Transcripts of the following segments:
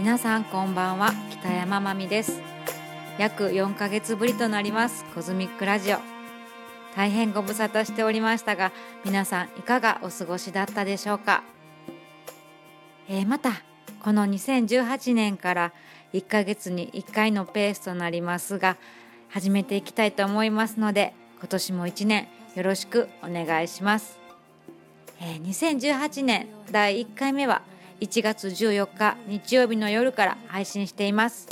皆さんこんばんは。北山まみです。約4ヶ月ぶりとなります。コズミックラジオ。大変ご無沙汰しておりましたが皆さんいかがお過ごしだったでしょうか、えー、またこの2018年から1ヶ月に1回のペースとなりますが始めていきたいと思いますので今年も1年よろしくお願いします、えー、2018年第1回目は1月14日日曜日の夜から配信しています、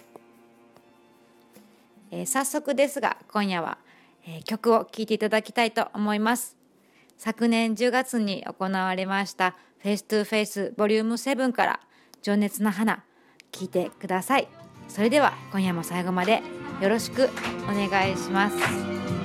えー、早速ですが今夜は、えー、曲を聴いていただきたいと思います。昨年10月に行われました Face to Face Volume 7から情熱の花聞いてください。それでは今夜も最後までよろしくお願いします。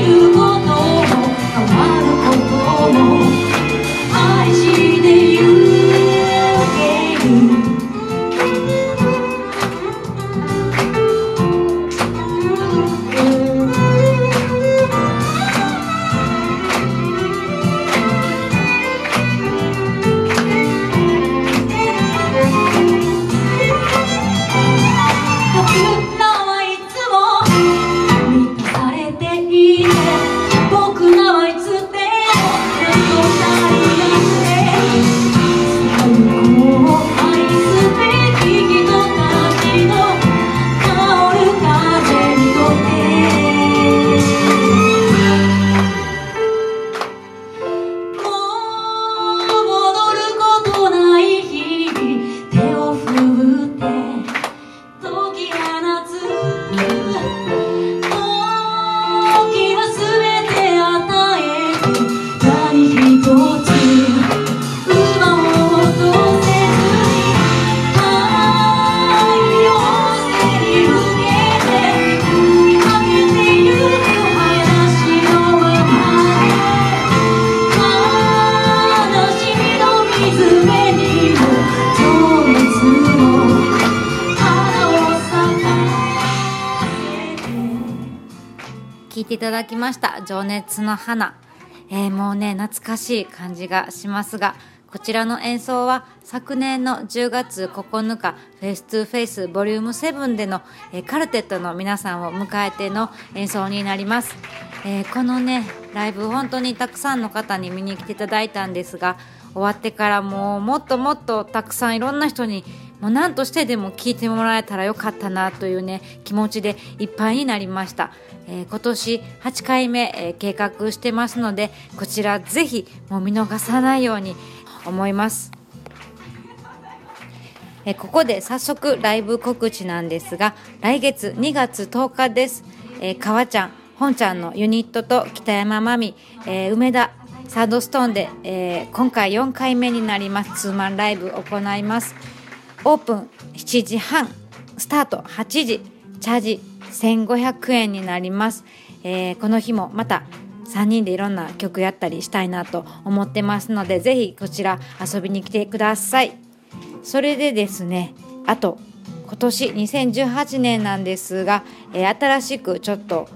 you. ていただきました。情熱の花、えー、もうね懐かしい感じがしますがこちらの演奏は昨年の10月9日フェイス2フェイスボリューム7での、えー、カルテットの皆さんを迎えての演奏になります、えー、このねライブ本当にたくさんの方に見に来ていただいたんですが終わってからもうもっともっとたくさんいろんな人にもう何としてでも聞いてもらえたらよかったなというね気持ちでいっぱいになりました、えー、今年8回目、えー、計画してますのでこちらぜひもう見逃さないように思います。えここで早速ライブ告知なんですが来月2月10日です、えー、かわちゃん本ちゃんのユニットと北山真美、えー、梅田サードストーンで、えー、今回4回目になります。ツーマンライブ行います。オープン7時半スタート8時チャージ1500円になります、えー、この日もまた3人でいろんな曲やったりしたいなと思ってますのでぜひこちら遊びに来てください。それでですねあと今年2018年なんですが、えー、新しくちょっと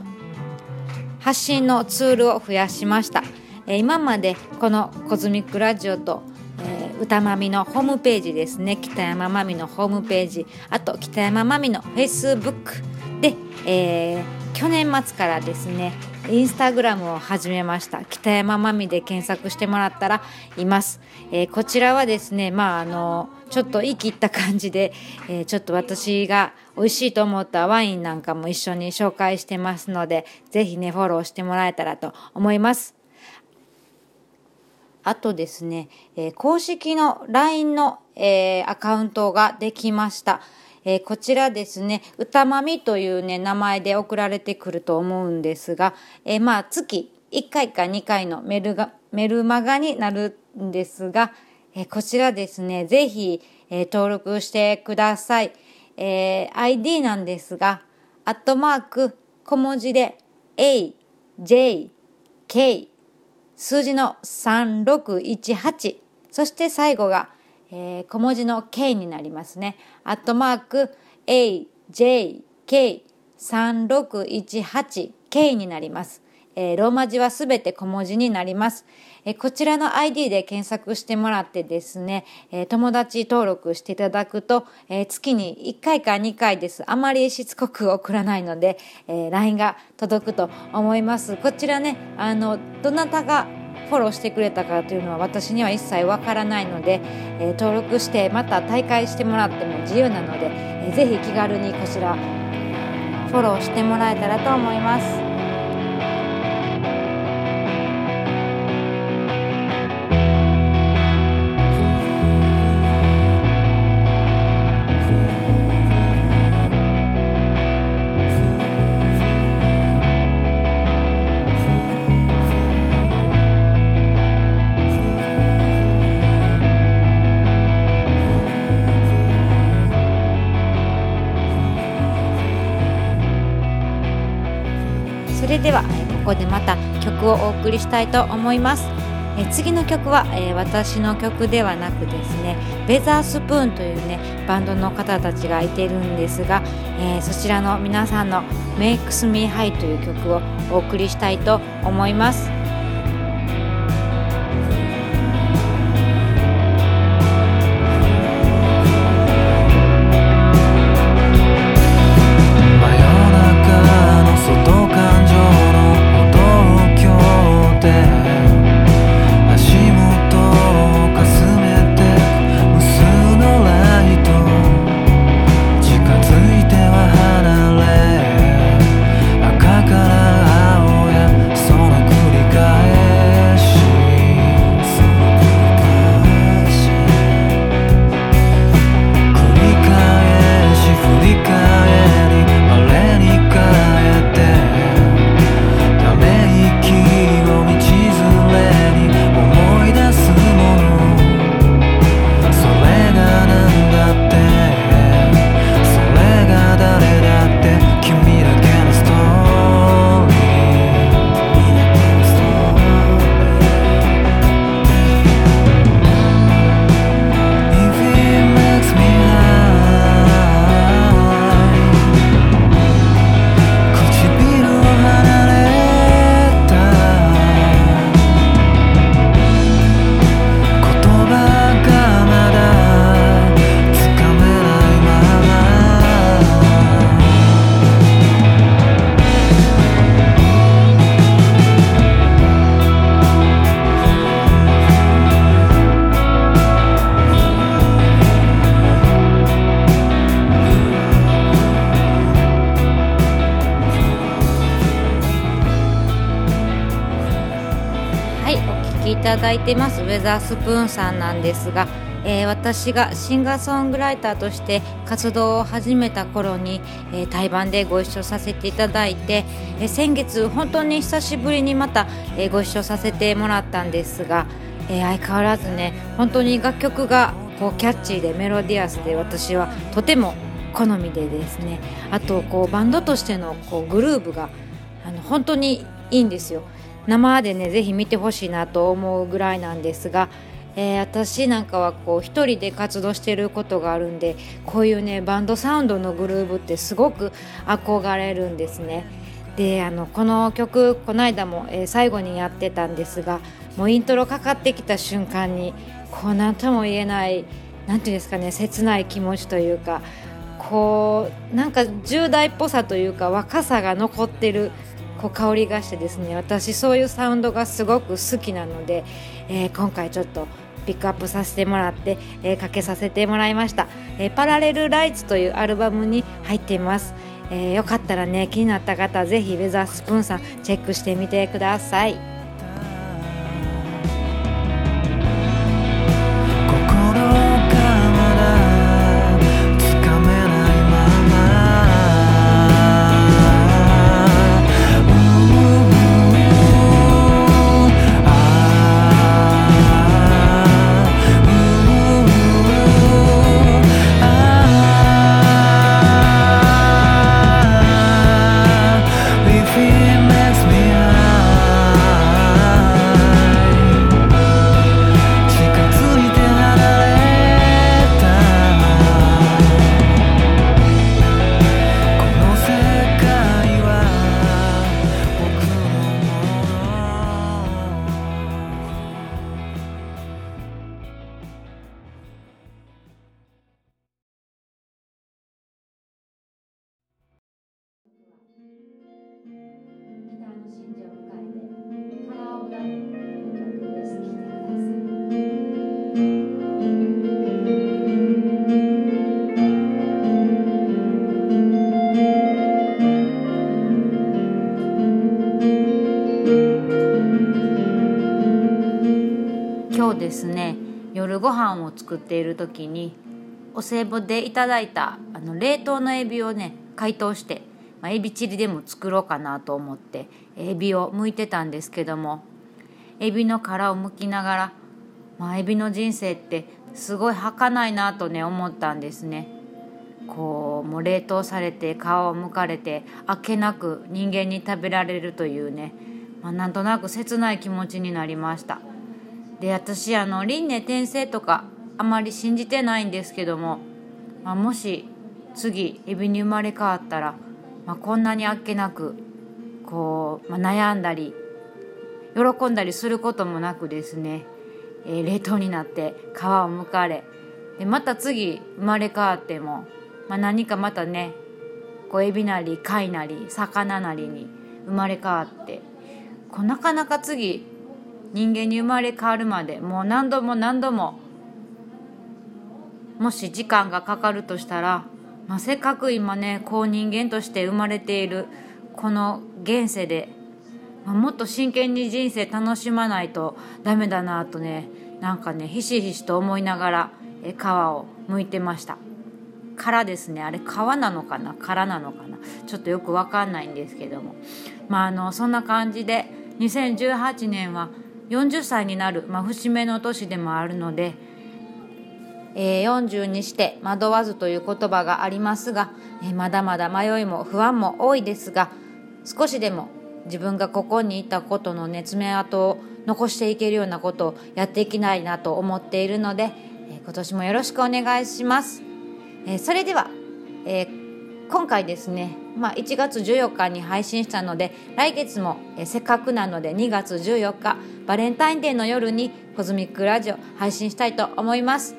発信のツールを増やしました、えー、今までこのコズミックラジオと、歌まみのホームページですね。北山まみのホームページ。あと北山まみのフェイスブック。で、えー、去年末からですねインスタグラムを始めました。北山まみで検索してもらったらいます、えー、こちらはですねまああのちょっと言い切った感じで、えー、ちょっと私が美味しいと思ったワインなんかも一緒に紹介してますのでぜひねフォローしてもらえたらと思います。あとですね、えー、公式の LINE の、えー、アカウントができました。えー、こちらですね、歌まみというね、名前で送られてくると思うんですが、えー、まあ、月1回か2回のメルが、メルマガになるんですが、えー、こちらですね、ぜひ、え登録してください。え ID なんですが、アットマーク小文字で A, J, K, 数字の3618そして最後がえー、小文字の K になりますね。アットマーク AJK3618K になります。えー、ローマ字はすべて小文字になります。えー、こちらの ID で検索してもらってですね、えー、友達登録していただくと、え月に1回か2回です。あまりしつこく送らないので、え LINE が届くと思います。こちらね、あの、どなたがフォローしてくれたかというのは私には一切わからないので、えー、登録してまた大会してもらっても自由なので、えー、ぜひ気軽にこちらフォローしてもらえたらと思います。をお送りしたいと思いますえ次の曲は、えー、私の曲ではなくですねベザースプーンというねバンドの方たちがいてるんですが、えー、そちらの皆さんの「Makes Me High」という曲をお送りしたいと思います。いただいてますウェザースプーンさんなんですが、えー、私がシンガーソングライターとして活動を始めた頃に、えー、対バンでご一緒させていただいて、えー、先月本当に久しぶりにまた、えご一緒させてもらったんですが、え相変わらずね本当に楽曲がこうキャッチーでメロディアスで私はとても好みでですねあとこうバンドとしてのこうグルーブがあの本当にいいんですよ。生でねぜひ見てほしいなと思うぐらいなんですが、えー、私なんかはこう一人で活動してることがあるんでこういうねバンドサウンドのグルーブってすごく憧れるんですね。であのこの曲この間も、えー、最後にやってたんですがもうイントロかかってきた瞬間にこう何とも言えない何て言うんですかね切ない気持ちというかこうなんか10代っぽさというか若さが残ってるこう香りがしてですね私そういうサウンドがすごく好きなので、えー、今回ちょっとピックアップさせてもらって、えー、かけさせてもらいました、えー、パラレルライツというアルバムに入っています、えー、よかったらね気になった方ぜひウェザースプーンさんチェックしてみてください。ご飯を作っている時にお歳暮でいただいたあの冷凍のエビをね解凍して、まあ、エビチリでも作ろうかなと思ってエビを剥いてたんですけどもエビの殻を剥きながら、まあ、エビの人生ってすごい儚いなとね思ったんですね。こうもう冷凍されて皮を剥かれてあっけなく人間に食べられるというね、まあ、なんとなく切ない気持ちになりました。で私あの輪廻転生とかあまり信じてないんですけども、まあ、もし次エビに生まれ変わったら、まあ、こんなにあっけなくこう、まあ、悩んだり喜んだりすることもなくですね、えー、冷凍になって皮をむかれでまた次生まれ変わっても、まあ、何かまたねこうエビなり貝なり魚なりに生まれ変わってこうなかなか次人間に生まれ変わるまでもう何度も何度ももし時間がかかるとしたら、まあ、せっかく今ねこう人間として生まれているこの現世で、まあ、もっと真剣に人生楽しまないとダメだなとねなんかねひしひしと思いながら皮を剥いてました。殻ですね。あれ皮なのかな？殻なのかな？ちょっとよく分かんないんですけども。まああのそんな感じで2018年は40歳になる、まあ、節目の年でもあるので、えー、40にして惑わずという言葉がありますが、えー、まだまだ迷いも不安も多いですが少しでも自分がここにいたことのね爪痕を残していけるようなことをやっていきたいなと思っているので、えー、今年もよろしくお願いします。え、それでは、えー、今回ですねまあ、1月14日に配信したので来月もえせっかくなので2月14日バレンタインデーの夜にコズミックラジオ配信したいと思います、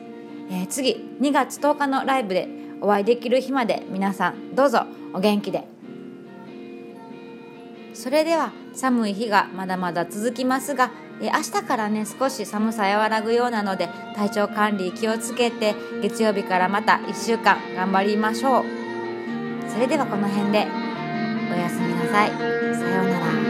えー、次2月10日のライブでお会いできる日まで皆さんどうぞお元気で。それでは寒い日がまだまだ続きますがえ明日からね少し寒さ和らぐようなので体調管理気をつけて月曜日からまた1週間頑張りましょう。それではこの辺で。おやすみなさい。さようなら。